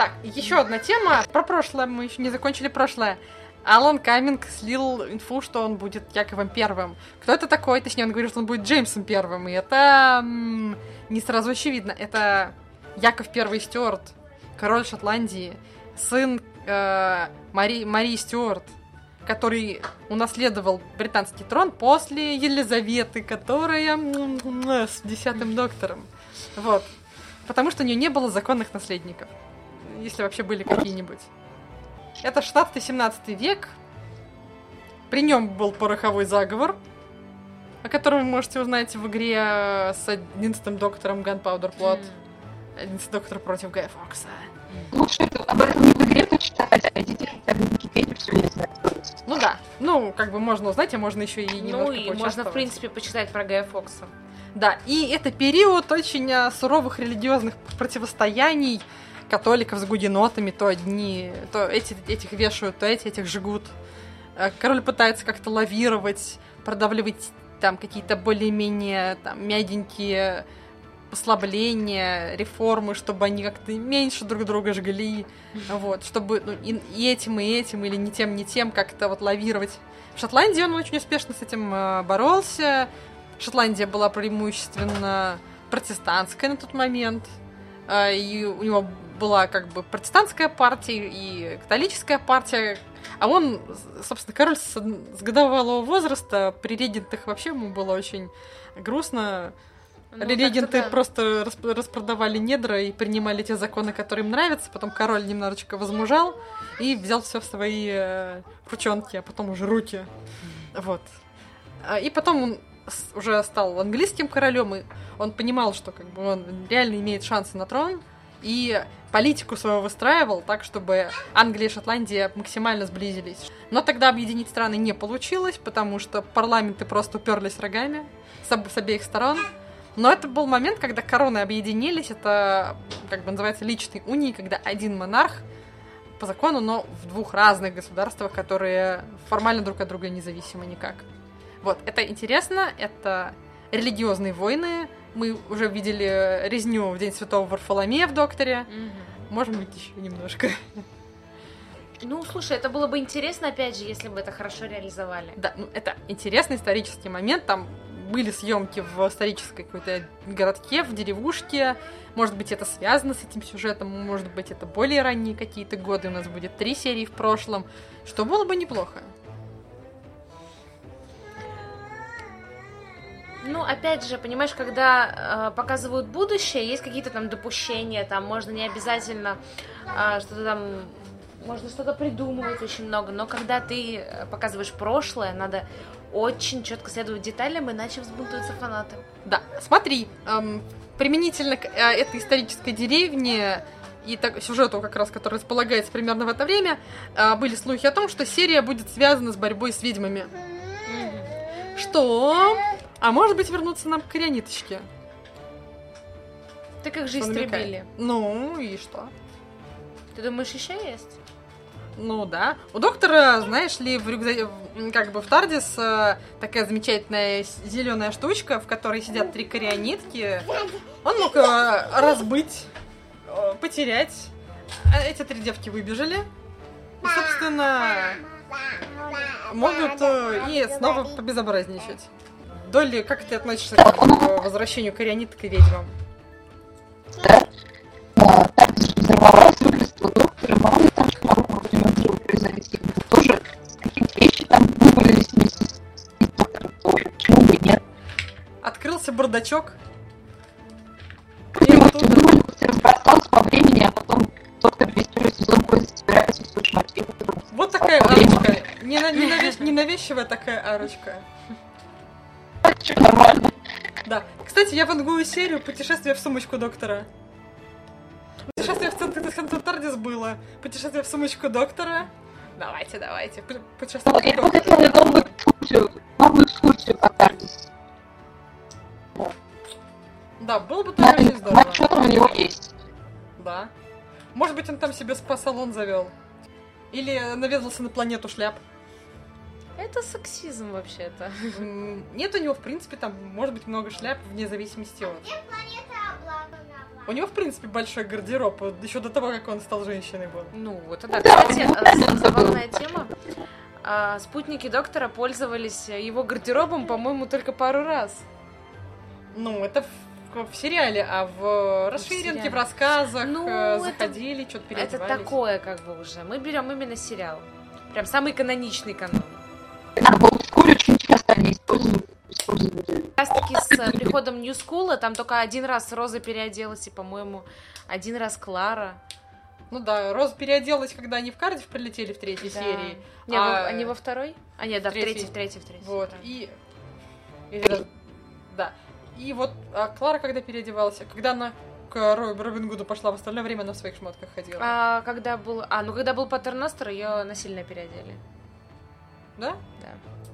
Так, еще одна тема. Про прошлое мы еще не закончили прошлое. Алан Каминг слил инфу, что он будет Яковом Первым. Кто это такой? Точнее, он говорит, что он будет Джеймсом Первым. И это м, не сразу очевидно. Это Яков Первый Стюарт, король Шотландии, сын э, Мари, Марии Стюарт, который унаследовал британский трон после Елизаветы, которая м, м, с десятым доктором. Вот. Потому что у нее не было законных наследников. Если вообще были какие-нибудь. Это 16-17 век. При нем был пороховой заговор, о котором вы можете узнать в игре э, с 11 доктором Gunpowder Plot. 11 доктор против Гая Фокса. Лучше это- об этом не в игре почитать, а идите хотя бы в Википедию все не знать. Ну да, ну как бы можно узнать, а можно еще и немножко Ну и можно, в принципе, почитать про Гая Фокса. Да, и это период очень а, суровых религиозных противостояний католиков с гугенотами. То одни, то эти, этих вешают, то эти, этих жгут. А, Король пытается как-то лавировать, продавливать там какие-то более-менее там мягенькие послабления, реформы, чтобы они как-то меньше друг друга жгли, вот, чтобы ну, и, и этим, и этим, или не тем, не тем как-то вот лавировать. В Шотландии он очень успешно с этим э, боролся. Шотландия была преимущественно протестантская на тот момент, э, и у него была как бы протестантская партия и католическая партия, а он, собственно, король с, с годовалого возраста, при регентах вообще ему было очень грустно. Ну, Регенты да. просто расп- распродавали недра и принимали те законы, которые им нравятся. Потом король немножечко возмужал и взял все в свои э, ручонки, а потом уже руки. Вот. А, И потом он уже стал английским королем, и он понимал, что как бы он реально имеет шансы на трон, и политику свою выстраивал так, чтобы Англия и Шотландия максимально сблизились. Но тогда объединить страны не получилось, потому что парламенты просто уперлись рогами с, об- с обеих сторон. Но это был момент, когда короны объединились, это как бы называется личной унией, когда один монарх по закону, но в двух разных государствах, которые формально друг от друга независимы никак. Вот, это интересно, это религиозные войны. Мы уже видели резню в День Святого Варфоломея в Докторе. Мгм. Можем быть еще немножко. Ну, слушай, это было бы интересно, опять же, если бы это хорошо реализовали. Да, ну это интересный исторический момент. Там были съемки в исторической какой-то городке, в деревушке. Может быть, это связано с этим сюжетом, может быть, это более ранние какие-то годы. У нас будет три серии в прошлом, что было бы неплохо. Ну, опять же, понимаешь, когда э, показывают будущее, есть какие-то там допущения, там можно не обязательно э, что-то там, можно что-то придумывать очень много, но когда ты э, показываешь прошлое, надо очень четко следовать деталям, иначе взбунтуются фанаты. Да, смотри, эм, применительно к э, этой исторической деревне и так, сюжету, как раз, который располагается примерно в это время, э, были слухи о том, что серия будет связана с борьбой с ведьмами. Что? А может быть вернуться нам к коряниточке? Ты как же Что истребили? Ну и что? Ты думаешь, еще есть? Ну да. У доктора, знаешь ли, в рюкзаке, как бы в Тардис э, такая замечательная зеленая штучка, в которой сидят три корионитки. Он мог э, разбыть, э, потерять. А эти три девки выбежали. И, собственно, могут и снова побезобразничать. Долли, как ты относишься к возвращению кориониток и ведьмам? Да. А, так взорвалась вырастила доктора, мало ли там чего вроде могилы произойти. Это тоже какие-то вещи там вывалились вместе с доктором тоже. Почему бы нет? Открылся бардачок. Все думали, пусть разбросался по времени, а потом доктор весь первый сезон ходит, собирается свой мотив. Вот такая арочка. Ненавязчивая такая арочка. Да. Кстати, я вангую серию «Путешествие в сумочку доктора». Путешествие в центр в Тардис было. Путешествие в сумочку доктора. Давайте, давайте. Пу- Путешествие Вот, я в бы доктора. хотела новую экскурсию, новую экскурсию по Тардис. Да, было бы тоже очень здорово. Знать, что там у него есть. Да. Может быть, он там себе спа-салон завел. Или наведался на планету шляп. Это сексизм вообще-то. Нет у него, в принципе, там может быть много шляп вне зависимости от. У него, в принципе, большой гардероб, еще до того, как он стал женщиной был. Ну, вот это, кстати, э, забавная тема. А, спутники доктора пользовались его гардеробом, по-моему, только пару раз. Ну, это в, в сериале, а в расширенке, в, сериале. рассказах Ну, э, это- заходили, что-то Это переодевались. такое, как бы уже. Мы берем именно сериал. Прям самый каноничный канон. А олдскуле очень часто они используют, Как раз таки с э, приходом New School там только один раз Роза переоделась, и, по-моему, один раз Клара. Ну да, Роза переоделась, когда они в Кардив прилетели в третьей Да. серии. Не, А, во- они во второй? А, нет, да, в третьей. в третьей, в третьей. Вот, и... или даже- Да. И вот а Клара когда переодевалась, когда она к Ро- Робин Гуду пошла, в остальное время она в своих шмотках ходила. А когда был... А, ну когда был Патерностер, ее насильно переодели. Да? Да.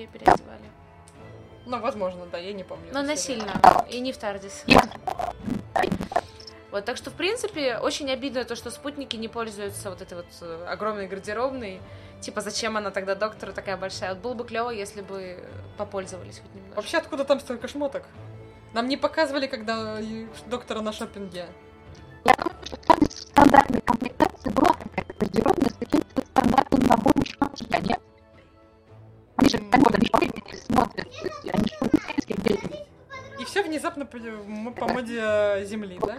Ее переодевали. Ну, возможно, да, я не помню. Но насильно. И не в Тардис. Вот, так что, в принципе, очень обидно то, что спутники не пользуются вот этой вот э, огромной гардеробной. Типа, зачем она тогда доктору такая большая? Вот было бы клево, если бы попользовались хоть немного. Вообще, откуда там столько шмоток? Нам не показывали, когда и доктора на шопинге. Я думаю, что стандартной комплектации была Они же, смотрят, они же полицейские дети. И все внезапно по, по моде э, Земли, да?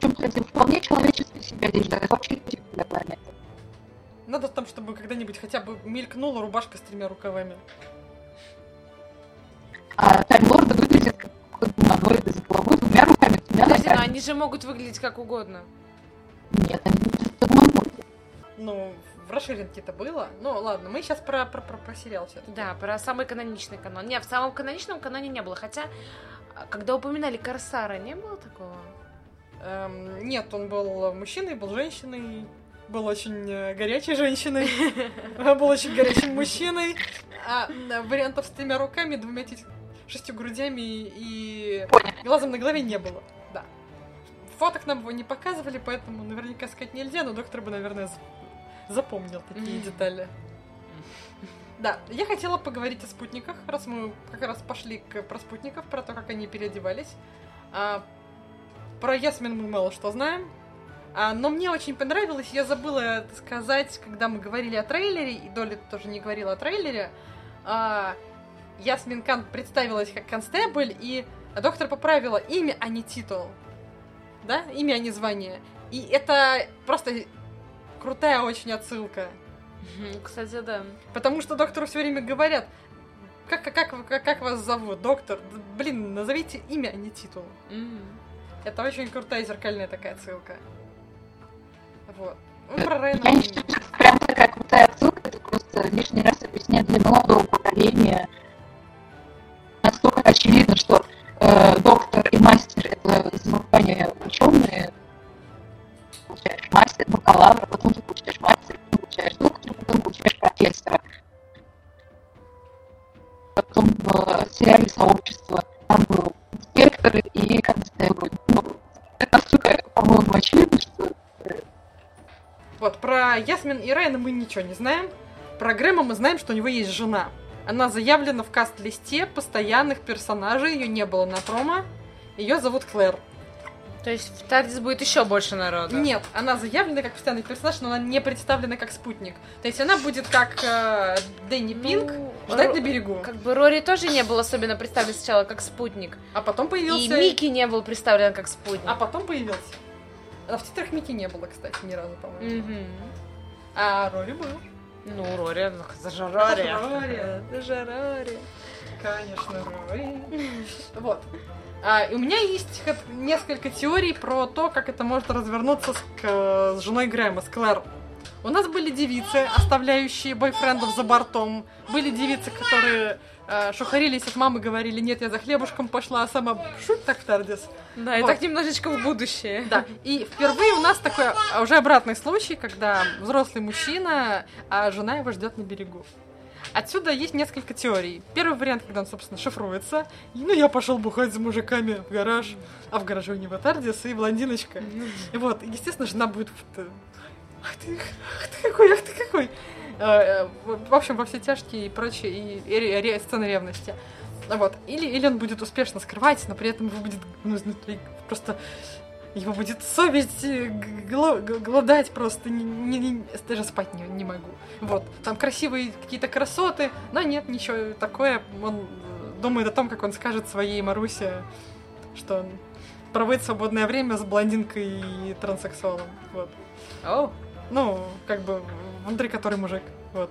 Причем, вполне человеческая себя одежда, это вообще типа для планеты. Надо там, чтобы когда-нибудь хотя бы мелькнула рубашка с тремя рукавами. А таймлорды выглядят как гуманоиды за головой, двумя руками, двумя Подожди, но они же могут выглядеть как угодно. Нет, они как гуманоиды. Ну, в расширенке это было. Ну, ладно, мы сейчас про, про, про, про сериал все Да, про самый каноничный канон. Не, в самом каноничном каноне не было. Хотя, а, когда упоминали Корсара, не было такого? Эм, нет, он был мужчиной, был женщиной, был очень э, горячей женщиной, был очень горячим мужчиной. А вариантов с тремя руками, двумя шестью грудями и глазом на голове не было. Да. Фоток нам его не показывали, поэтому наверняка сказать нельзя, но доктор бы, наверное, запомнил такие детали. Да, я хотела поговорить о спутниках, раз мы как раз пошли к, про спутников, про то, как они переодевались. А, про Ясмин мы мало что знаем. А, но мне очень понравилось, я забыла сказать, когда мы говорили о трейлере, и Доля тоже не говорила о трейлере. А, Ясмин Кан представилась как констебль, и доктор поправила имя, а не титул. Да? Имя, а не звание. И это просто крутая очень отсылка. Кстати, да. Потому что доктору все время говорят, как, как, как, как вас зовут, доктор? Блин, назовите имя, а не титул. М. Это очень крутая зеркальная такая отсылка. Вот. Ну, про Райана... Я не считаю, что это прям такая крутая отсылка, это просто лишний раз объясняет для молодого поколения. Ясмин и Райана мы ничего не знаем. Про Грэма мы знаем, что у него есть жена. Она заявлена в каст-листе постоянных персонажей, ее не было на промо. Ее зовут Клэр. То есть в Тардис будет еще больше народа. Нет, она заявлена как постоянный персонаж, но она не представлена как спутник. То есть она будет как э, Дэнни Ну, Пинк ждать Ро- на берегу. Как бы Рори тоже не был особенно представлен сначала как спутник. А потом И появился... Микки не был представлен как спутник. А потом появился. А в титрах Микки не было, кстати, ни разу, по-моему. Мгм. А Рори был. Ну, Рори, Это Рори. Рори. Же Рори. Конечно, Рори. Вот. А, и у меня есть несколько теорий про то, как это может развернуться с, к- с женой Грэма, с Клэр. У нас были девицы, оставляющие бойфрендов за бортом. Были девицы, которые шухарились от мамы, говорили, нет, я за хлебушком пошла, а сама шут так в Тардис. Да, и Вот. так немножечко в будущее. Да, и впервые у нас такой а, уже обратный случай, когда взрослый мужчина, а жена его ждет на берегу. Отсюда есть несколько теорий. Первый вариант, когда он, собственно, шифруется. И, ну, я пошел бухать за мужиками в гараж. А в гараже у него Тардис и блондиночка. И вот, естественно, жена будет... э, Ах ты, ах ты какой, ах ты какой. Э, В общем, во все тяжкие и прочее, и, и ре- сцены ревности. Вот. Или, или он будет успешно скрывать, но при этом его будет ну, изнутри просто его будет совесть э, голодать просто, не, не- не- даже спать не, не могу. Вот, там красивые какие-то красоты, но нет, ничего такое. Он э, думает о том, как он скажет своей Марусе, что он проводит свободное время с блондинкой и транссексуалом. Вот. О, Ну, как бы внутри который мужик. Вот.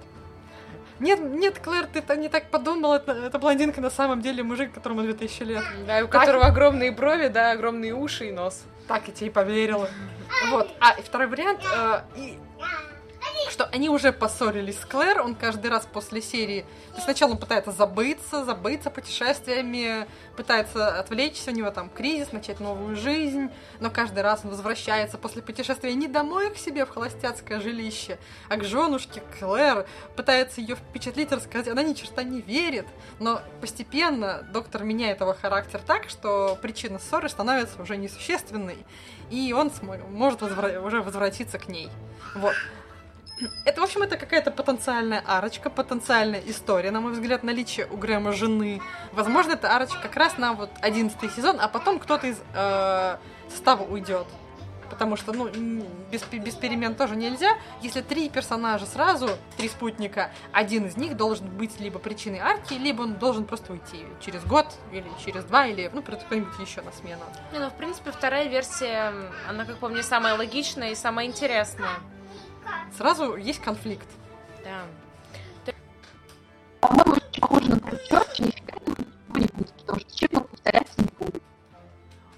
Нет, нет, Клэр, ты не так подумал, это, это блондинка на самом деле мужик, которому 2000 лет. да, у которого огромные брови, да, огромные уши и нос. Так я тебе и поверила. Вот. А и второй вариант, э, и- что они уже поссорились с Клэр, он каждый раз после серии, сначала он пытается забыться, забыться путешествиями, пытается отвлечься, у него там кризис, начать новую жизнь, но каждый раз он возвращается после путешествия не домой к себе в холостяцкое жилище, а к женушке Клэр, пытается ее впечатлить, рассказать, она ни черта не верит, но постепенно доктор меняет его характер так, что причина ссоры становится уже несущественной, и он смо- может возвра- уже возвратиться к ней. Вот. Это, в общем, это какая-то потенциальная арочка, потенциальная история, на мой взгляд, наличие у Грэма жены. Возможно, это арочка как раз на вот одиннадцатый сезон, а потом кто-то из э, состава уйдет. Потому что, ну, без, без перемен тоже нельзя. Если три персонажа сразу, три спутника, один из них должен быть либо причиной арки, либо он должен просто уйти через год, или через два, или, ну, придет кто-нибудь еще на смену. Не, ну, в принципе, вторая версия, она, как по мне, самая логичная и самая интересная. Сразу есть конфликт. Да. По-моему, очень похоже на Кручёрч, нифига не будет, потому что Чипнул повторяться не будет.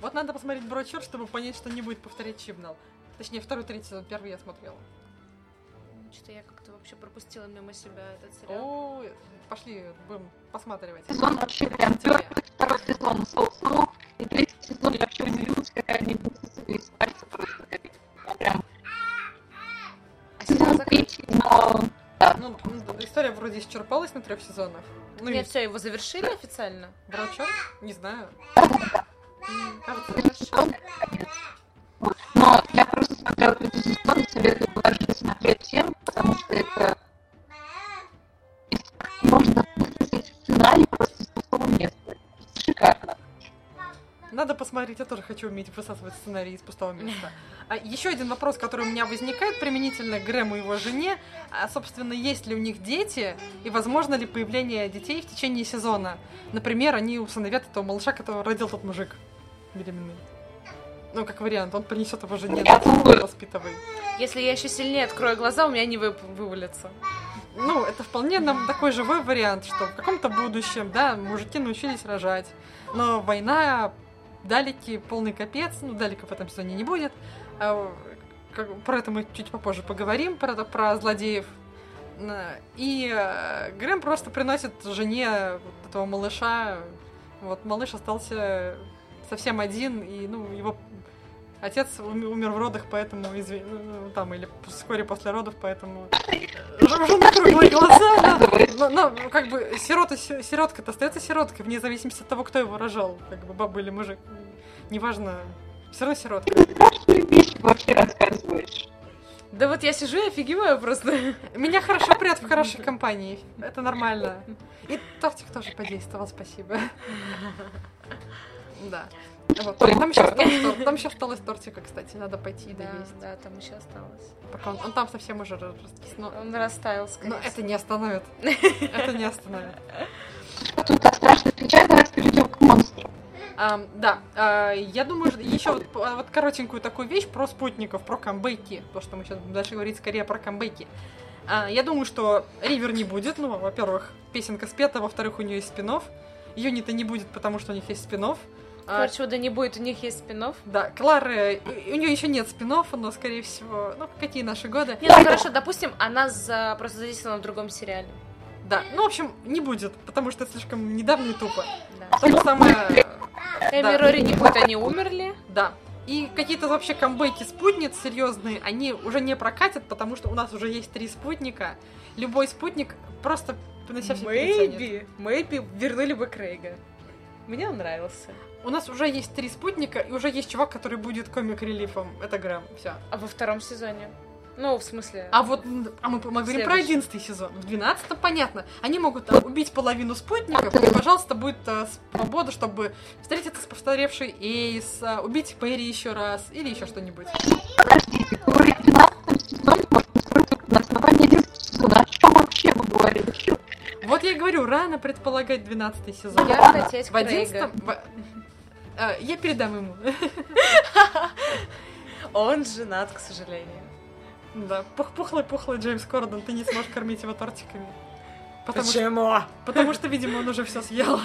Вот надо посмотреть Брочер, чтобы понять, что не будет повторять Чибнал. Точнее, второй, третий сезон, первый я смотрела. Что-то я как-то вообще пропустила мимо себя этот сериал. О, пошли, будем посматривать. Сезон вообще прям пёртый, второй сезон соус и третий сезон я вообще удивилась, какая они история вроде исчерпалась на трех сезонах. Ну, Нет, все, его завершили официально? Брочер? Не знаю. Кажется. Но я просто смотрела третий сезон и советую положить смотреть всем, потому что это Надо посмотреть, я тоже хочу уметь высасывать сценарий из пустого места. А еще один вопрос, который у меня возникает применительно к Грэму и его жене. А, собственно, есть ли у них дети и возможно ли появление детей в течение сезона? Например, они усыновят этого малыша, которого родил тот мужик беременный. Ну, как вариант, он принесет его жене, да, воспитывай. Если я еще сильнее открою глаза, у меня не вы- вывалятся. Ну, это вполне нам такой живой вариант, что в каком-то будущем, да, мужики научились рожать, но война, далеки, полный капец, ну, далеко в этом сезоне не будет. А, как- про это мы чуть попозже поговорим, про, про злодеев. И э, Грэм просто приносит жене вот этого малыша. Вот малыш остался совсем один, и, ну, его отец ум- умер в родах, поэтому, изви- ну, там, или вскоре после родов, поэтому... Уже на круглые глаза, да. Но, но, как бы, сирота, си- сиротка-то остается сироткой, вне зависимости от того, кто его рожал, как бы, баба или мужик. Неважно, все равно сиротка. Страшные вещи вообще рассказываешь. Да вот я сижу и офигеваю просто. Меня хорошо прят в хорошей компании. Это нормально. И тортик тоже подействовал, спасибо. Да. Вот. Там еще осталось, там еще осталось тортика, кстати, надо пойти и Да, доесть. да, там еще осталось. Пока он, он там совсем уже раскис, но, Он растаял, скорее но это не остановит. Это не остановит. Тут так страшно кричать, давайте перейдем к монстрам. Ам, да, а, я думаю, еще вот, а, вот коротенькую такую вещь про спутников, про камбэки, то, что мы сейчас будем дальше говорить скорее про камбэки. А, я думаю, что Ривер не будет, ну, во-первых, песенка спета, во-вторых, у нее есть спинов. Юнита не будет, потому что у них есть спинов. А, Торчвуда не будет, у них есть спинов. да, Клары, у нее еще нет спинов, но, скорее всего, ну, какие наши годы. Не, ну хорошо, допустим, она за... просто задействована в другом сериале. Да, ну, в общем, не будет, потому что это слишком недавно и тупо. Да. То же самое... Эми да. Рори не будет, они умерли. Да. И какие-то вообще камбэки спутниц серьезные, они уже не прокатят, потому что у нас уже есть три спутника. Любой спутник просто на себя. Maybe, maybe вернули бы Крейга. Мне он нравился. У нас уже есть три спутника, и уже есть чувак, который будет комик-релифом. Это Грэм. Все. А во втором сезоне? Ну, в смысле... А вот, а мы, мы говорим про одиннадцатый сезон. В двенадцатом понятно. Они могут там, убить половину спутников, и, пожалуйста, будет э, свобода, чтобы встретиться с повторевшей Эйс, э, убить Перри еще раз, или еще что-нибудь. Подождите, в 12 сезоне можно Вот я и говорю, рано предполагать двенадцатый сезон. Я хотеть В Крейга. одиннадцатом... в- э, Я передам ему. Он женат, к сожалению. Да, пух- пухлый-пухлый Джеймс Кордон, ты не сможешь кормить его тортиками. Потому что, Почему? потому что, видимо, он уже все съел.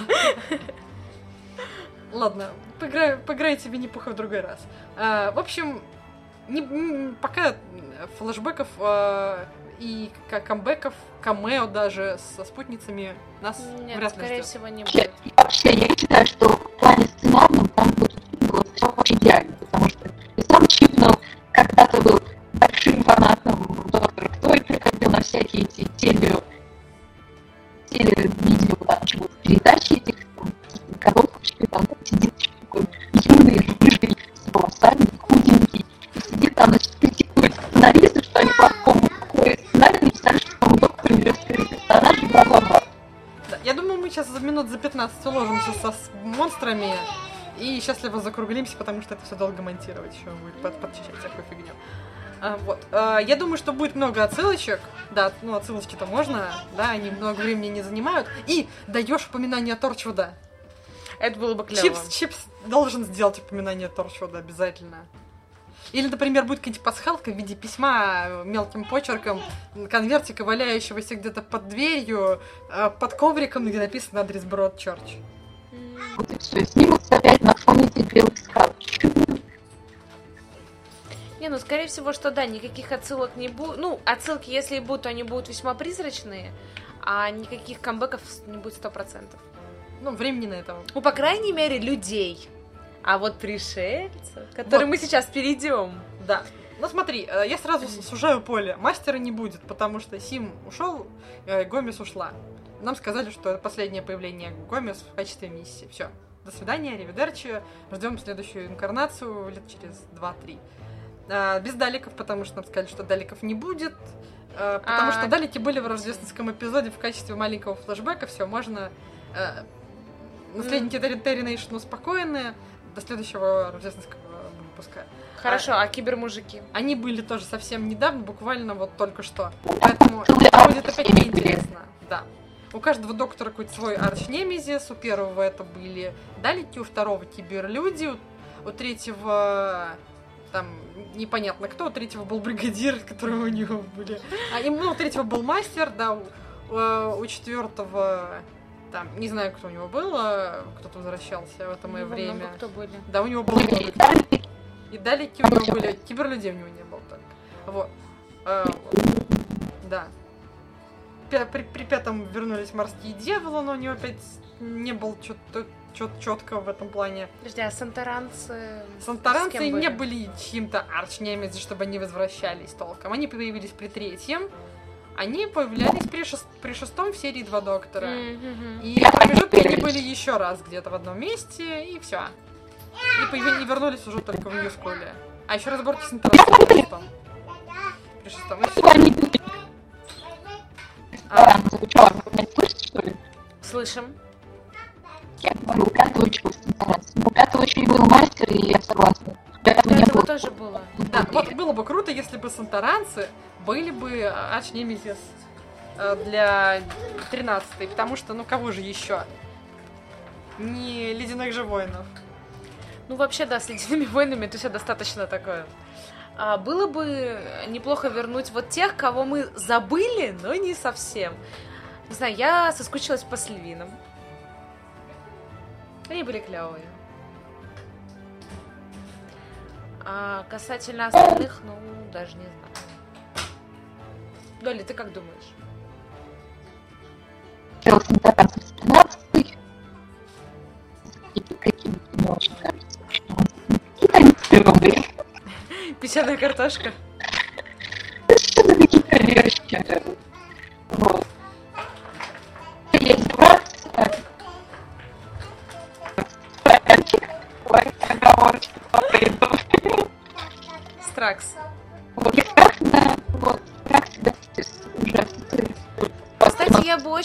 Ладно, поиграю, поиграйте в Винни-Пуха в другой раз. А, в общем, не- м, пока флэшбэков а, и камбэков, камео даже со спутницами нас Нет, вряд ли скорее ждет. всего, не Вообще, будет. и вообще, я считаю, что в плане сценарном там будет было все вообще идеально, потому что и сам Чипнул когда-то был большим фанатом доктора Кто и приходил на всякие эти теле, теле-видео, там, чего передачи этих там, годов, что там сидит такой юный, рыжий, с волосами, 15 уложимся со с монстрами и счастливо закруглимся, потому что это все долго монтировать еще будет, под, подчищать всякую фигню. А, вот. А, я думаю, что будет много отсылочек. Да, ну отсылочки-то можно, да, они много времени не занимают. И даешь упоминание Торчвуда. Это было бы клево. Чипс, Чипс должен сделать упоминание Торчвуда обязательно. Или, например, будет какая-нибудь пасхалка в виде письма мелким почерком, конвертика, валяющегося где-то под дверью, э, под ковриком, где написан адрес Бродчерч. М, Вот и все. Снимутся опять на этих белых скал. Не, ну, скорее всего, что да, никаких отсылок не будет. Ну, отсылки, если и будут, то они будут весьма призрачные, а никаких камбэков не будет сто процентов. Ну, времени на это. Ну, по крайней мере, людей. А вот пришельцев, к которым Вот. мы сейчас перейдем. Да. Ну смотри, э, я сразу сужаю поле. Мастера не будет, потому что Сим ушел, э, Гомес ушла. Нам сказали, что это последнее появление Гомес в качестве миссии. Все. До свидания, ревидерчи. Ждем следующую инкарнацию лет через 2-3. А, без даликов, потому что нам сказали, что даликов не будет. э, Потому А. что далики были в рождественском эпизоде в качестве маленького флешбека. Все, можно... э, Наследники Терри Терри Нейшн успокоены. До следующего рождественского выпуска. Хорошо, а кибермужики? Они были тоже совсем недавно, буквально вот только что. Поэтому это будет опять неинтересно. Да. У каждого доктора какой-то свой арч-немезис. У первого это были далеки, у второго киберлюди, у, у третьего там непонятно кто, у третьего был бригадир, который у него были. А, и, ну, у третьего был мастер, да, у, у- у четвертого там, не знаю, кто у него был, а кто-то возвращался в это мое Ну, время. много кто были. Да, у него было много Были далеки, и далеки у него были, киберлюдей у него не было только. Вот. А, вот. Да. При, при пятом вернулись морские дьяволы, но у него опять не был что-то четко в этом плане. Подожди, а сантаранцы... с Сантаранцы кем не были чьим-то арчнемец, чтобы они возвращались толком. Они появились при третьем. Они появлялись при, шест- при шестом в серии два доктора. Мгм. И в промежутке они были еще раз где-то в одном месте, и все. И, появи- и вернулись уже только в Нью-Скуле. А еще разборки с интернетом при шестом. При шестом, А, что, слышите, ли? Слышим. Я говорю, у пятого чего стараться. У пятого и был мастер, и я согласна. Если бы сантаранцы были бы арчнемезис э, для 13 потому что, ну, кого же еще? Не ледяных же воинов. Ну, вообще, да, с ледяными войнами это все достаточно такое. А, было бы неплохо вернуть вот тех, кого мы забыли, но не совсем. Не знаю, я соскучилась по Сильвинам. Они были клевые. А касательно остальных, ну, даже не знаю. Доля, ты как думаешь? Синтаксис 13 какие-то какие-то не очень кажется. что он Какие-то рубли. Песчаная картошка. Что за какие-то вещи?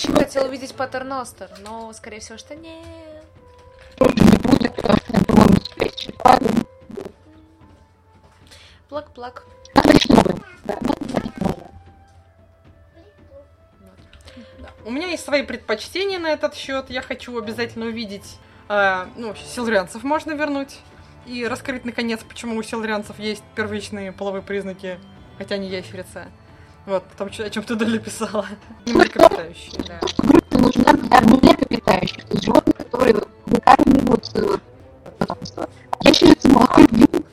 Очень хотела увидеть Патерностер, но, скорее всего, что нет. Не будет, потому что, я, по-моему, спящий падает. Плак-плак. У меня есть свои предпочтения на этот счет. Я хочу обязательно увидеть, э, ну, силрианцев можно вернуть. И раскрыть, наконец, почему у силрианцев есть первичные половые признаки, хотя они ящерица. Вот, там, о чем ты Доля писала. Не млекопитающие, да. Группа нужна для млекопитающих, то есть животных, которые выкармливают потомство. Ящерицы молоко пьют.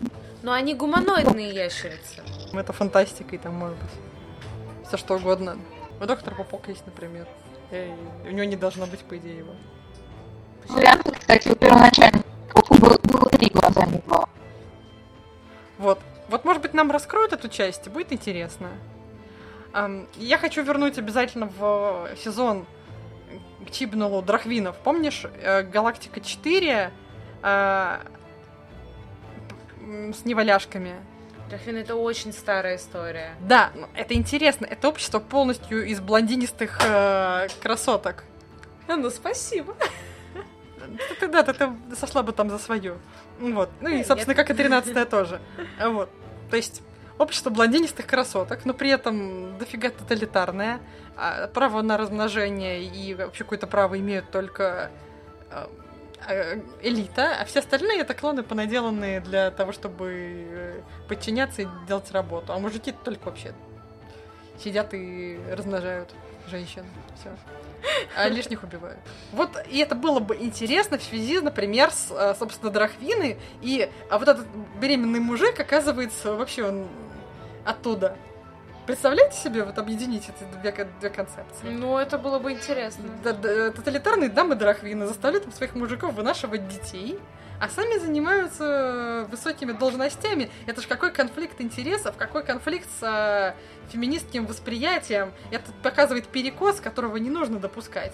Но они гуманоидные ящерицы. Это фантастика, и там может быть все что угодно. У доктора Попок есть, например. И у него не должно быть, по идее, его. Варианты, кстати, у первоначально было три глаза, не два. Вот. Вот, может быть, нам раскроют эту часть, и будет интересно. Я хочу вернуть обязательно в сезон к Чибнулу Драхвинов. Помнишь, э, Галактика 4 э, с неваляшками? Драхвин это очень старая история. Да, но это интересно. Это общество полностью из блондинистых э, красоток. Ну, спасибо. Ты, да, ты, ты сошла бы там за свою. Вот. Ну и, Нет. собственно, как и 13 тоже. Вот. То есть общество блондинистых красоток, но при этом дофига тоталитарное. А право на размножение и вообще какое-то право имеют только э, э, элита, а все остальные это клоны, понаделанные для того, чтобы э, подчиняться и делать работу. А мужики только вообще сидят и размножают женщин. Все. А лишних убивают. Вот, и это было бы интересно в связи, например, с, э, собственно, Драхвины. И а вот этот беременный мужик, оказывается, вообще он оттуда. Представляете себе, вот объединить эти две, две концепции? Ну, это было бы интересно. Д- д- Тоталитарные дамы Драхвины заставляют там своих мужиков вынашивать детей, а сами занимаются высокими должностями. Это же какой конфликт интересов, какой конфликт с э, феминистским восприятием. Это показывает перекос, которого не нужно допускать.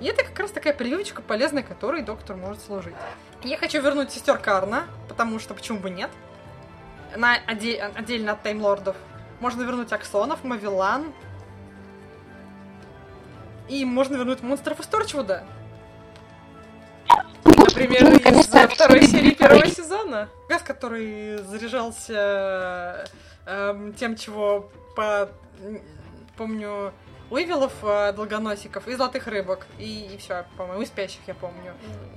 И это как раз такая прививочка полезная, которой доктор может служить. Я хочу вернуть сестер Карна, потому что почему бы нет? На оде- отдельно от Таймлордов. Можно вернуть Аксонов, Мавилан. И можно вернуть монстров из Торчвуда. Например, Ну, из второй серии первого сезона. Газ, который заряжался эм, тем, чего по помню Уивелов, э, долгоносиков и золотых рыбок. И, все, по-моему, и спящих, я помню.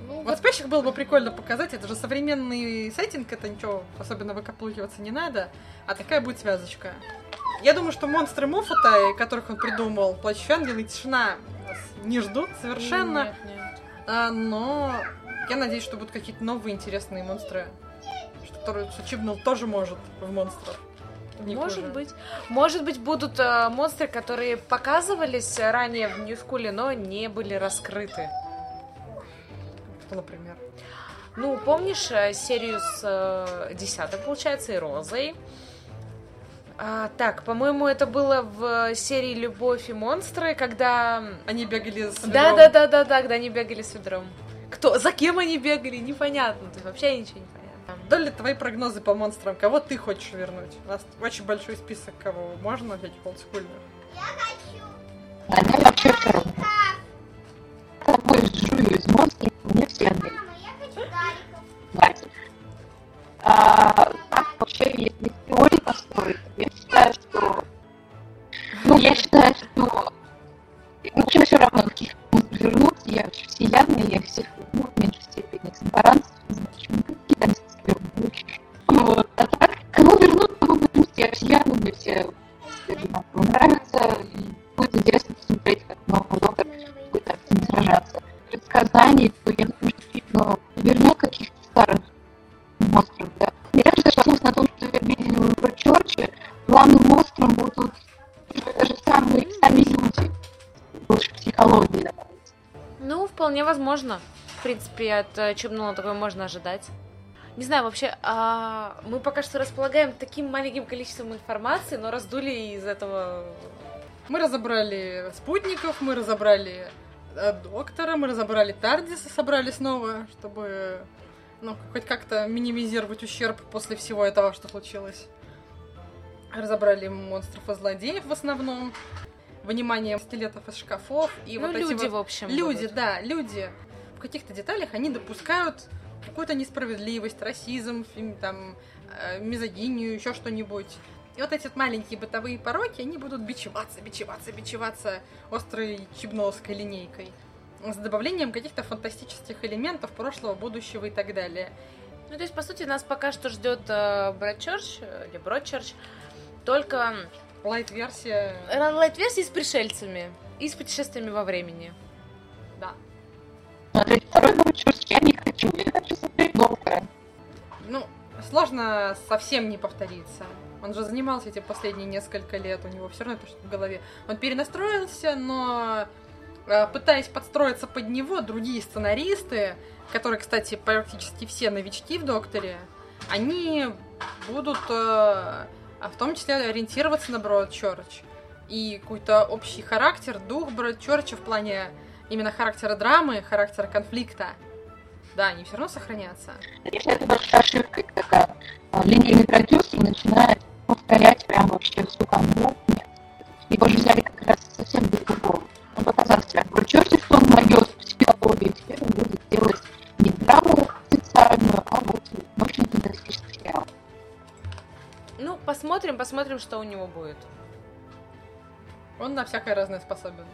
Ну, Вот спящих было бы прикольно показать. Это же современный сеттинг, это ничего особенно выкаплукиваться не надо. А такая будет связочка. Я думаю, что монстры Моффата, которых он придумал, Плащ Ангел и Тишина, нас не ждут совершенно. Нет, нет. А, но я надеюсь, что будут какие-то новые интересные монстры. Что которые Чибнул тоже может в монстров. Не Может хуже. быть. Может быть, будут э, монстры, которые показывались ранее в Ньюскуле, но не были раскрыты. Кто, например? Ну, помнишь э, серию с э, десятой, получается, и Розой? А, так, по-моему, это было в серии «Любовь и монстры», когда... Они бегали с Да, ведром. да, да, да, да, когда они бегали с ведром. Кто? За кем они бегали? Непонятно. То есть вообще ничего не Долли, твои прогнозы по монстрам. Кого ты хочешь вернуть? У нас очень большой список, кого можно взять олдскульных. Я все равно. Я тобой жую из мозга, мне все отдали. Давайте. А, как вообще, одинаково нравятся. И будет интересно посмотреть, как новый доктор будет активно сражаться. Предсказаний, то я думаю, что действительно вернет каких-то старых монстров, да. Мне кажется, что основано на том, что я видели в Чорче, главным монстром будут даже самые, сами люди. Больше психологии. Ну, вполне возможно. В принципе, от э, Чебнула такое можно ожидать. Не знаю, вообще, а, мы пока что располагаем таким маленьким количеством информации, но раздули из этого... Мы разобрали спутников, мы разобрали э, доктора, мы разобрали Тардиса, собрали снова, чтобы ну, хоть как-то минимизировать ущерб после всего этого, что случилось. Разобрали монстров и злодеев в основном. выниманием стилетов из шкафов и ну, вот люди, эти в вот общем. люди, будут. да, люди в каких-то деталях они допускают какую-то несправедливость, расизм, там, э, мизогинию, еще что-нибудь. И вот эти вот маленькие бытовые пороки, они будут бичеваться, бичеваться, бичеваться острой чебновской линейкой. С добавлением каких-то фантастических элементов прошлого, будущего и так далее. Ну, то есть, по сути, нас пока что ждет э, Бродчерч, э, или Бродчерч, только Лайт-версия, лайт-версии с пришельцами и с путешествиями во времени. да. Смотреть второй Новочерск я не сложно совсем не повториться. Он же занимался этим последние несколько лет, у него все равно это что-то в голове. Он перенастроился, но э, пытаясь подстроиться под него, другие сценаристы, которые, кстати, практически все новички в Докторе, они будут э, а в том числе ориентироваться на Бродчерч. И какой-то общий характер, дух Бродчерча в плане именно характера драмы, характера конфликта, да, они все равно сохранятся. Конечно, это большая ошибка, когда линейный продюсер начинает повторять прям вообще всю канву. Нет. Его же взяли как раз совсем для другого. Он показал себя в Бручерте, что он найдет психологию, теперь он будет делать не драму социальную, а вот научный фантастический сериал. Ну, посмотрим, посмотрим, что у него будет. Он на всякое разное способен.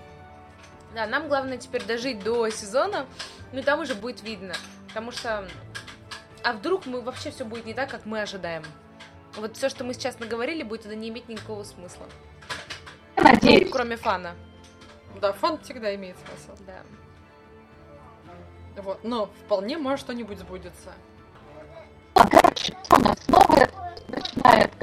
Да, нам главное теперь дожить до сезона, ну и там уже будет видно. Потому что... А вдруг мы вообще все будет не так, как мы ожидаем? Вот все, что мы сейчас наговорили, будет это не иметь никакого смысла. Ну, надеюсь. кроме фана. Да, фон всегда имеет смысл. Да. Вот, но вполне может что-нибудь сбудется. А, короче, что у нас новое, начиная от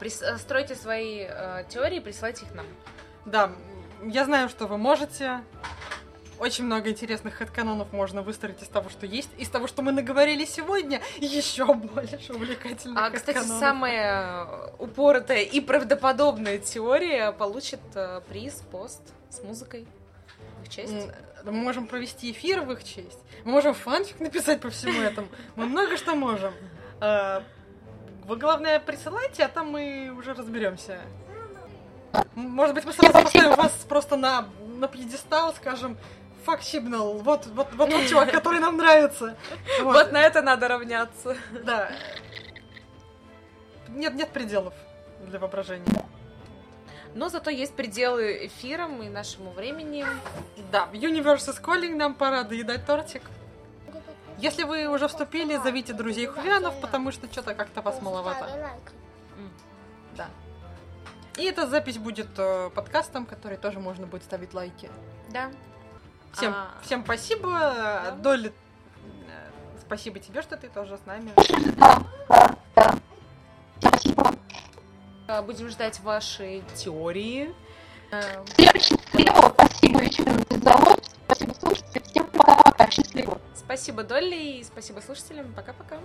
Да, э, стройте свои э, теории, присылайте их нам. Да, я знаю, что вы можете. Очень много интересных хэдканонов можно выстроить из того, что есть, из того, что мы наговорили сегодня, еще больше увлекательных А, кстати, самая э, упоротая и правдоподобная теория получит э, приз, пост с музыкой в их честь. Мы можем провести эфир в их честь. Мы можем фанфик написать по всему этому. Мы много что можем. Вы, главное, присылайте, а там мы уже разберемся. Может быть, мы сразу поставим вас просто на, на пьедестал, скажем, фак Сигнал, вот, вот, вот тот чувак, который нам нравится. Вот, Вот на это надо равняться. да. Нет, нет пределов для воображения. Но зато есть пределы эфирам и нашему времени. Да, Universe is calling, нам пора доедать тортик. Если вы уже вступили, зовите друзей хулианов, потому что что-то как-то вас маловато. Да. И эта запись будет э, подкастом, который тоже можно будет ставить лайки. Да. Всем, А. всем спасибо. Доли, э, спасибо тебе, что ты тоже с нами. Да, да, да. Спасибо. Будем ждать ваши теории. Э, Следующий слева. Спасибо, вечером за завод. Спасибо, слушайте. Всем пока-пока. Счастливо. Спасибо, Долли, и спасибо слушателям. Пока-пока.